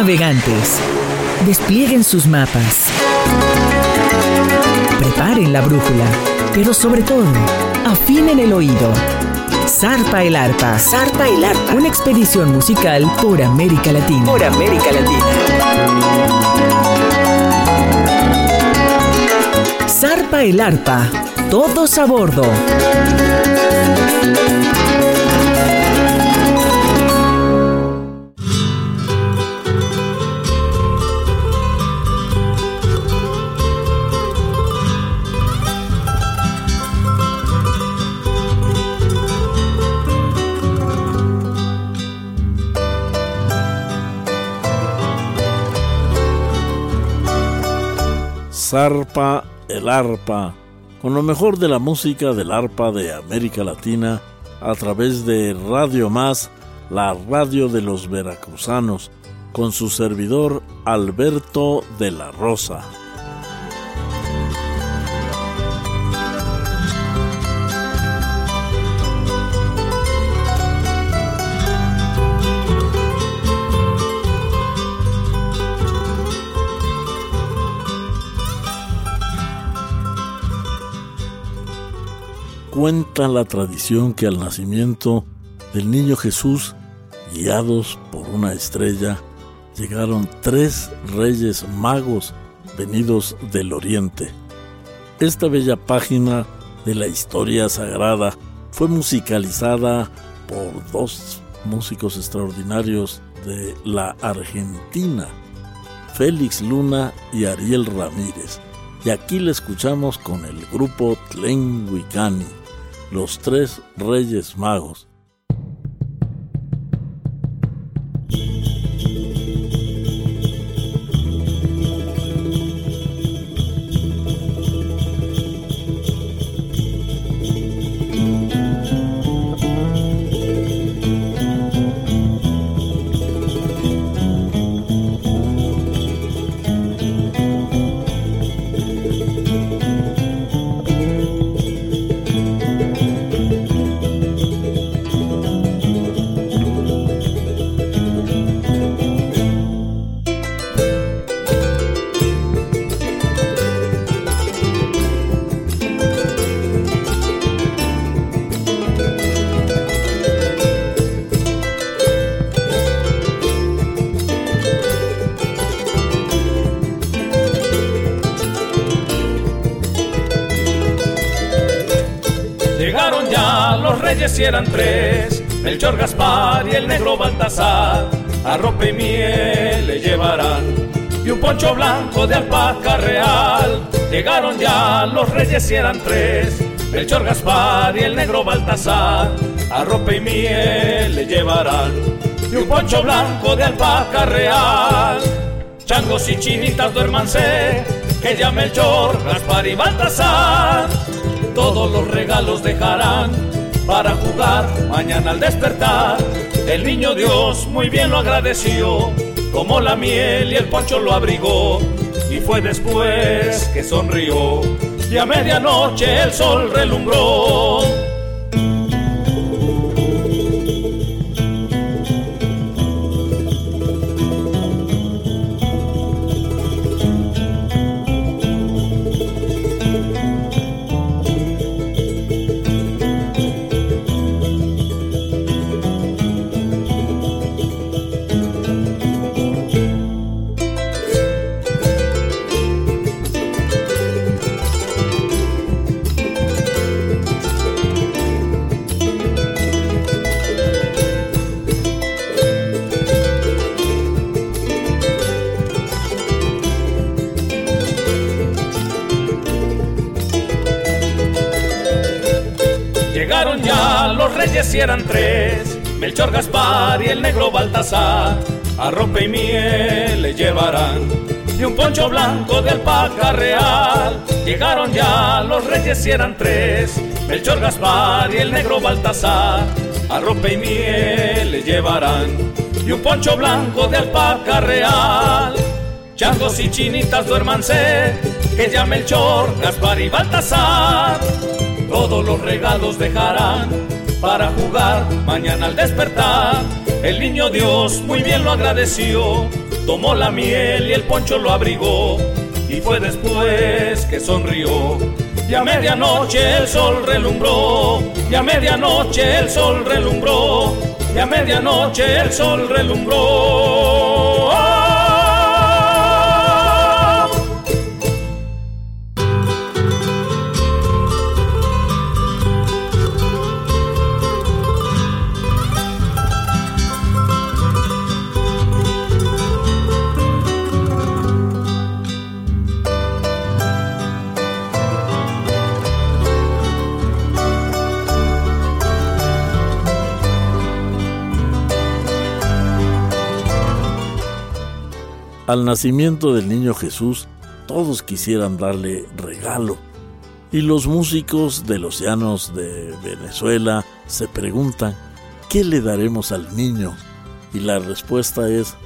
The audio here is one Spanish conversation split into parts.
navegantes, desplieguen sus mapas, preparen la brújula, pero sobre todo, afinen el oído. Zarpa el arpa. Zarpa el arpa. Una expedición musical por América Latina. Por América Latina. Zarpa el arpa. Todos a bordo. Zarpa el arpa, con lo mejor de la música del arpa de América Latina a través de Radio Más, la radio de los veracruzanos, con su servidor Alberto de la Rosa. Cuenta la tradición que al nacimiento del niño Jesús, guiados por una estrella, llegaron tres reyes magos venidos del oriente. Esta bella página de la historia sagrada fue musicalizada por dos músicos extraordinarios de la Argentina, Félix Luna y Ariel Ramírez. Y aquí la escuchamos con el grupo Tlenhuicani los tres reyes magos. Si eran tres, Melchor Gaspar y el negro Baltasar, arrope y miel le llevarán, y un poncho blanco de alpaca real. Llegaron ya los reyes si eran tres, Melchor Gaspar y el negro Baltasar, arrope y miel le llevarán, y un poncho blanco de alpaca real. Changos y chinitas duérmanse, que ya Melchor, Gaspar y Baltasar, todos los regalos dejarán para jugar mañana al despertar. El niño Dios muy bien lo agradeció, como la miel y el poncho lo abrigó. Y fue después que sonrió y a medianoche el sol relumbró. Si eran tres, Melchor Gaspar y el negro Baltasar, a rompe y miel le llevarán, y un poncho blanco de alpaca real. Llegaron ya los reyes eran tres, Melchor Gaspar y el negro Baltasar, a rompe y miel le llevarán, y un poncho blanco de alpaca real. Changos y chinitas duérmanse, que ya Melchor, Gaspar y Baltasar, todos los regalos dejarán para jugar mañana al despertar. El niño Dios muy bien lo agradeció, tomó la miel y el poncho lo abrigó, y fue después que sonrió. Y a medianoche el sol relumbró, y a medianoche el sol relumbró, y a medianoche el sol relumbró. Al nacimiento del niño Jesús, todos quisieran darle regalo. Y los músicos de los llanos de Venezuela se preguntan, ¿qué le daremos al niño? Y la respuesta es,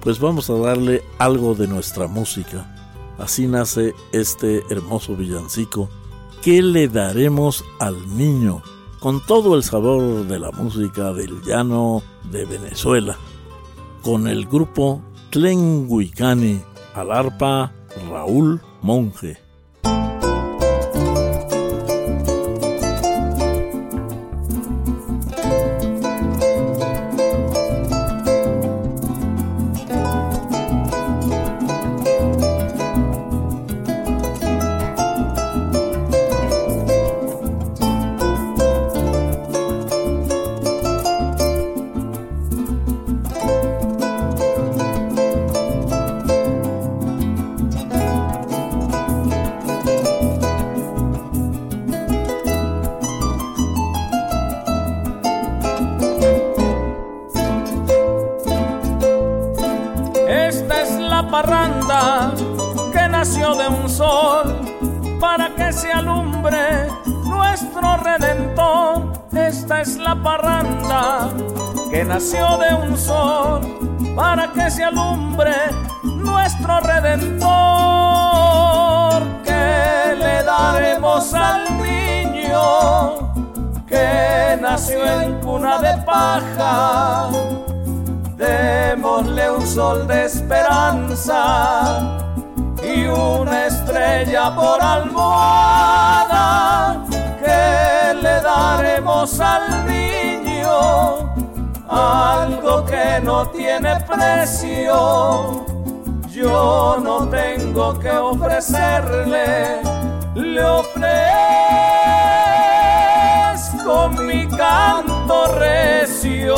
pues vamos a darle algo de nuestra música. Así nace este hermoso villancico. ¿Qué le daremos al niño? Con todo el sabor de la música del llano de Venezuela. Con el grupo Tlenguicani, al arpa Raúl Monge. En cuna de paja. Démosle un sol de esperanza y una estrella por almohada. Que le daremos al niño algo que no tiene precio. Yo no tengo que ofrecerle, le ofrezco mi canto recio.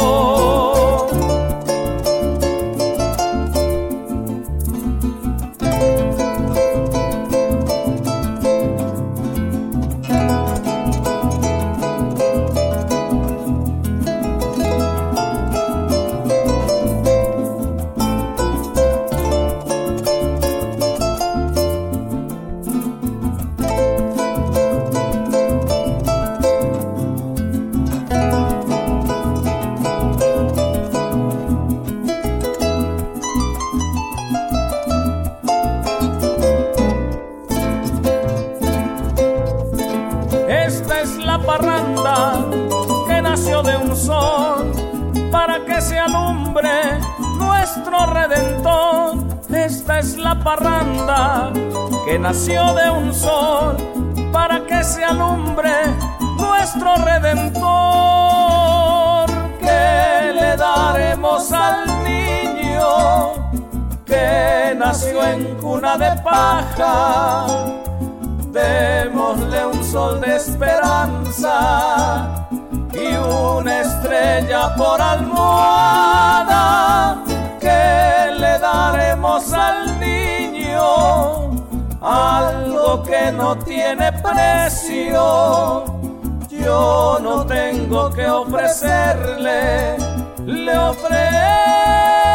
De un sol para que se alumbre nuestro redentor. Que le daremos al niño que nació en cuna de paja. Démosle un sol de esperanza y una estrella por almohada que le daremos al niño algo que no tiene precio. Yo no tengo que ofrecerle, le ofrezco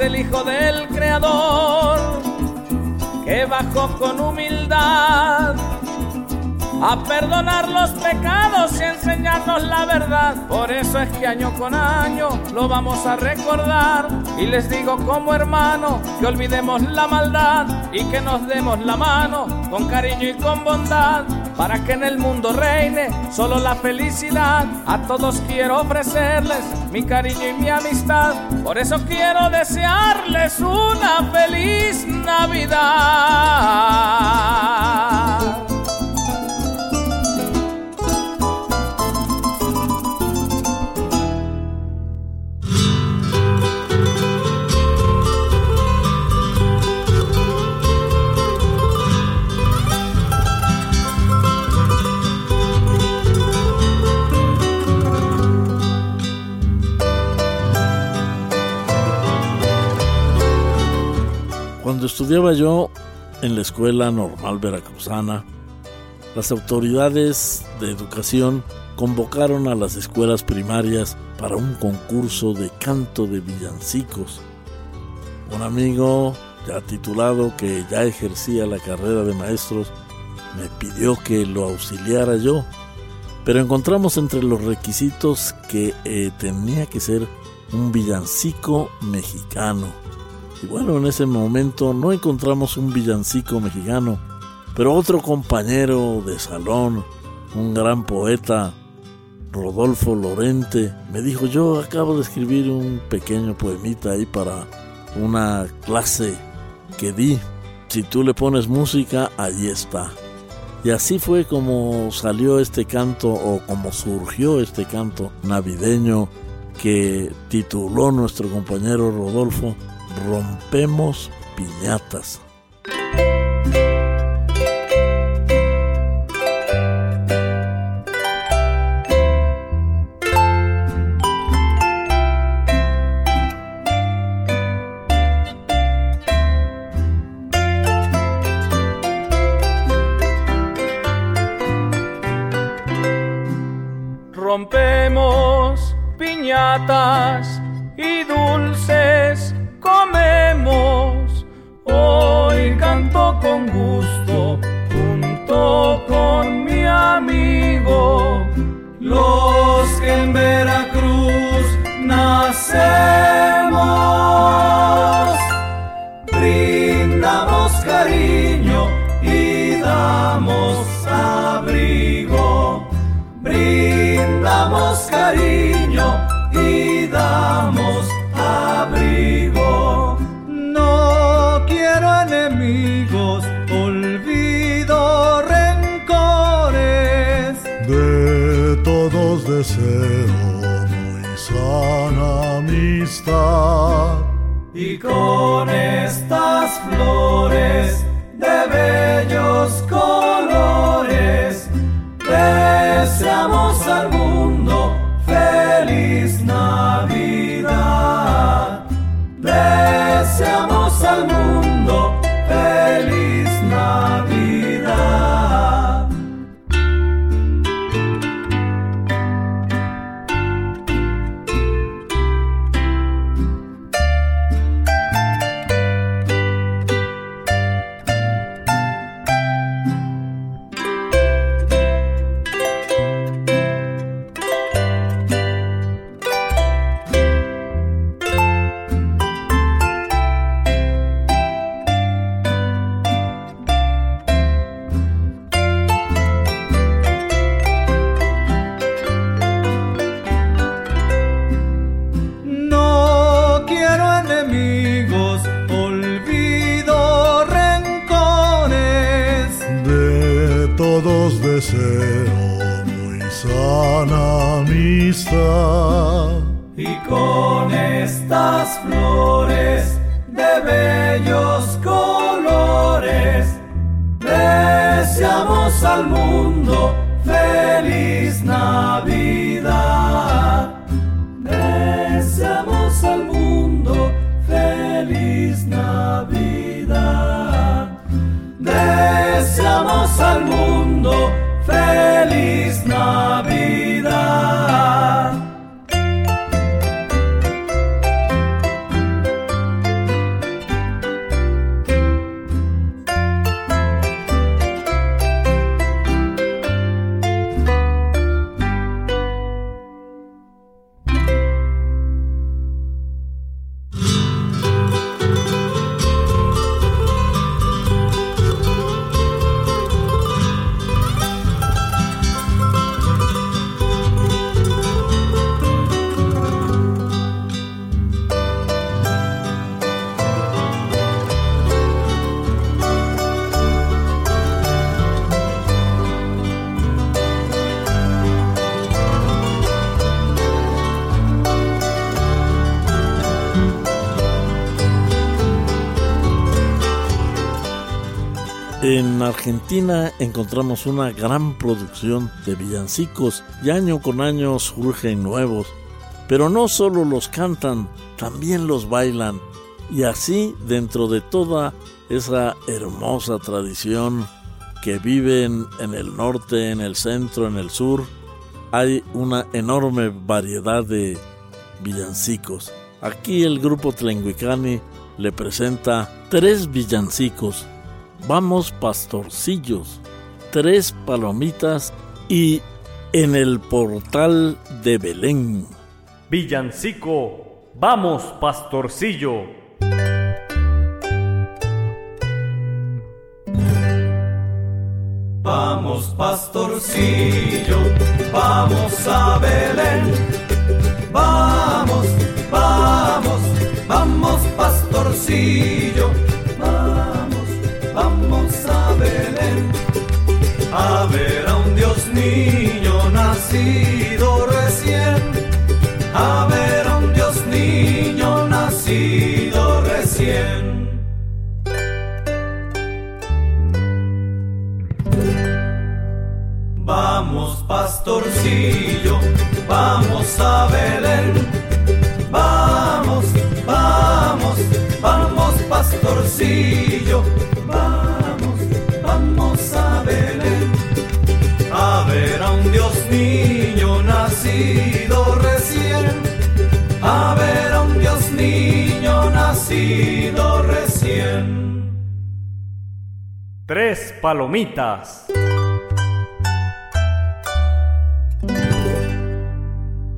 el Hijo del Creador, que bajó con humildad a perdonar los pecados y enseñarnos la verdad. Por eso es que año con año lo vamos a recordar. Y les digo como hermano que olvidemos la maldad y que nos demos la mano con cariño y con bondad. Para que en el mundo reine solo la felicidad. A todos quiero ofrecerles mi cariño y mi amistad. Por eso quiero desearles una feliz Navidad. Cuando estudiaba yo en la Escuela Normal Veracruzana, las autoridades de educación convocaron a las escuelas primarias para un concurso de canto de villancicos. Un amigo ya titulado que ya ejercía la carrera de maestros me pidió que lo auxiliara yo, pero encontramos entre los requisitos que eh, tenía que ser un villancico mexicano y bueno, en ese momento no encontramos un villancico mexicano, pero otro compañero de salón, un gran poeta, Rodolfo Lorente, me dijo, yo acabo de escribir un pequeño poemita ahí para una clase que di. Si tú le pones música, allí está. Y así fue como salió este canto o como surgió este canto navideño que tituló nuestro compañero Rodolfo rompemos piñatas. Rompemos piñatas al mundo Argentina encontramos una gran producción de villancicos y año con año surgen nuevos, pero no solo los cantan, también los bailan y así dentro de toda esa hermosa tradición que viven en el norte, en el centro, en el sur, hay una enorme variedad de villancicos. Aquí el grupo Tlenguicani le presenta tres villancicos. Vamos pastorcillos, tres palomitas y en el portal de Belén. Villancico, vamos pastorcillo. Vamos pastorcillo, vamos a Belén. Vamos, vamos, vamos pastorcillo. Nacido recién. A ver a un Dios niño nacido recién. Vamos pastorcillo, vamos a Belén. Vamos, vamos, vamos pastorcillo, Tres palomitas.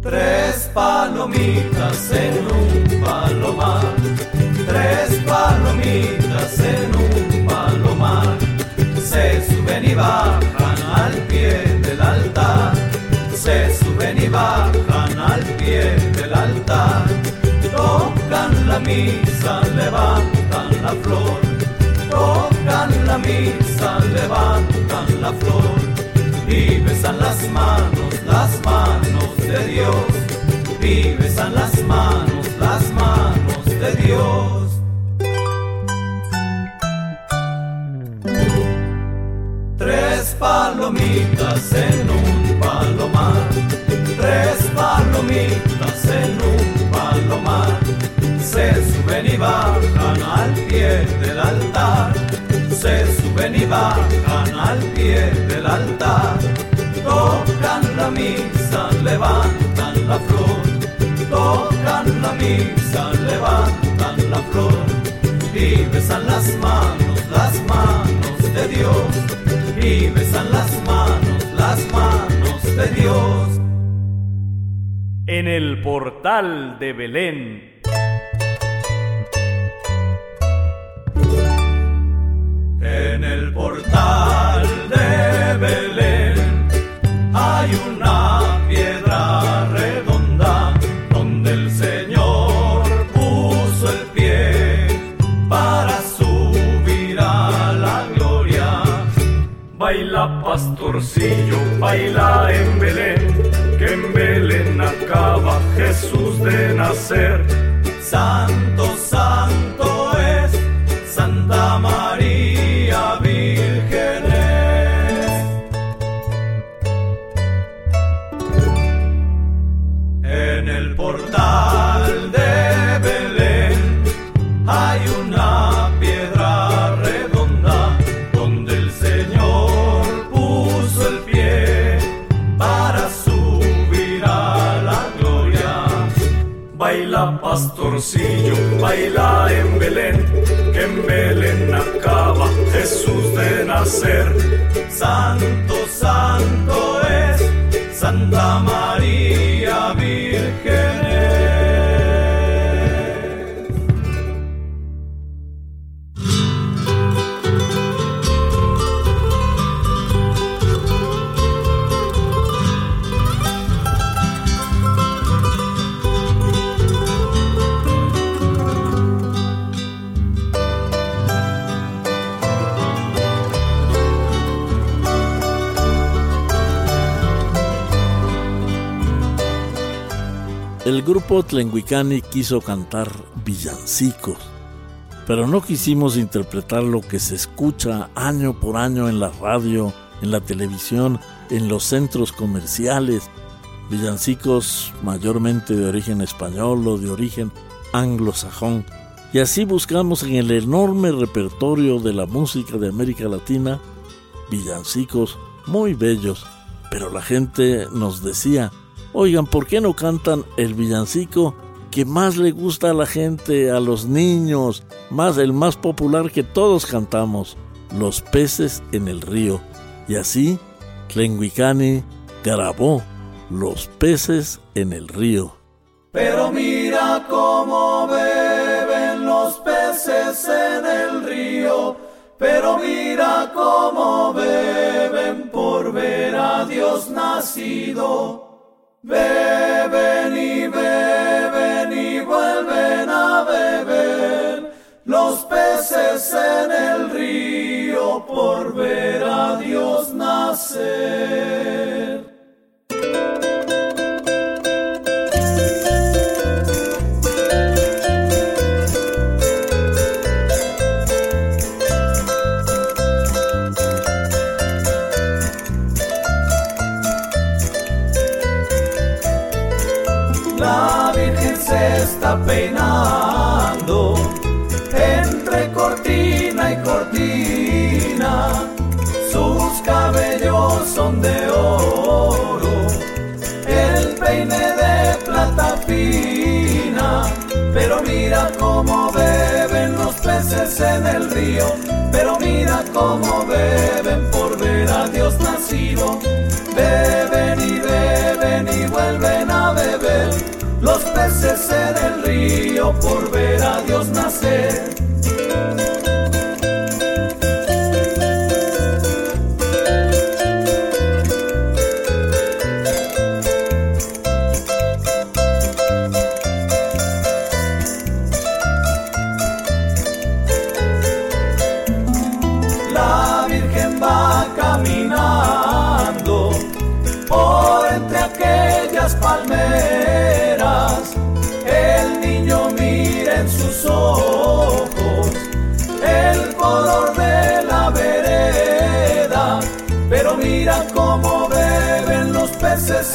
Tres palomitas en un palomar, tres palomitas en flor y besan las manos, las manos de Dios, y besan las manos, las manos de Dios. Tres palomitas en un palomar, tres palomitas en un palomar, se suben y bajan al pie del altar, se suben y bajan altar, tocan la misa, levantan la flor, tocan la misa, levantan la flor, y besan las manos, las manos de Dios, y besan las manos, las manos de Dios. En el portal de Belén. En el portal de Belén hay una piedra redonda donde el Señor puso el pie para subir a la gloria. Baila pastorcillo, baila en Belén, que en Belén acaba Jesús de nacer. Santo, baila en Belén, que en Belén acaba Jesús de nacer. Santo, santo El grupo Tlenguicani quiso cantar villancicos, pero no quisimos interpretar lo que se escucha año por año en la radio, en la televisión, en los centros comerciales, villancicos mayormente de origen español o de origen anglosajón. Y así buscamos en el enorme repertorio de la música de América Latina villancicos muy bellos, pero la gente nos decía, oigan, ¿por qué no cantan el villancico que más le gusta a la gente, a los niños, más el más popular que todos cantamos, Los peces en el río? Y así, Tlenguicani grabó Los peces en el río. Pero mira cómo beben los peces en el río, pero mira cómo beben por ver a Dios nacido. Beben y beben y vuelven a beber los peces en el río por ver a Dios nacer. Los peces en el río por ver a Dios nacer.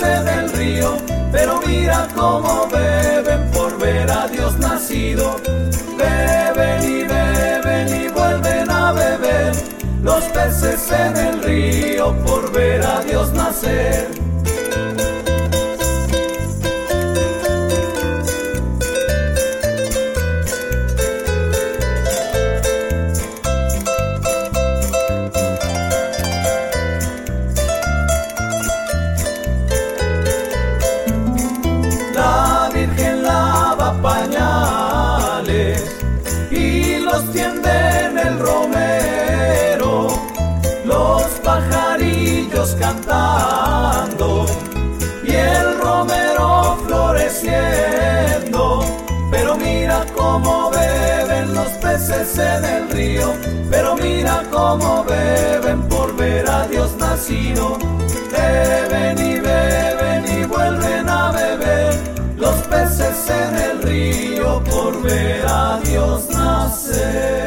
Peces en el río. Pero mira cómo beben por ver a Dios nacido. Beben y beben y vuelven a beber los peces en el río por ver a Dios nacer. Pero mira cómo beben por ver a Dios nacido. Beben y beben y vuelven a beber los peces en el río por ver a Dios nacer.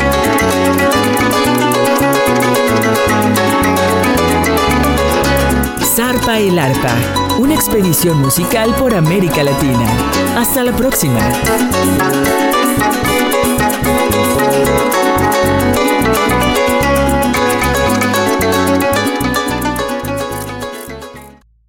Zarpa el arpa Una expedición musical por América Latina. Hasta la próxima.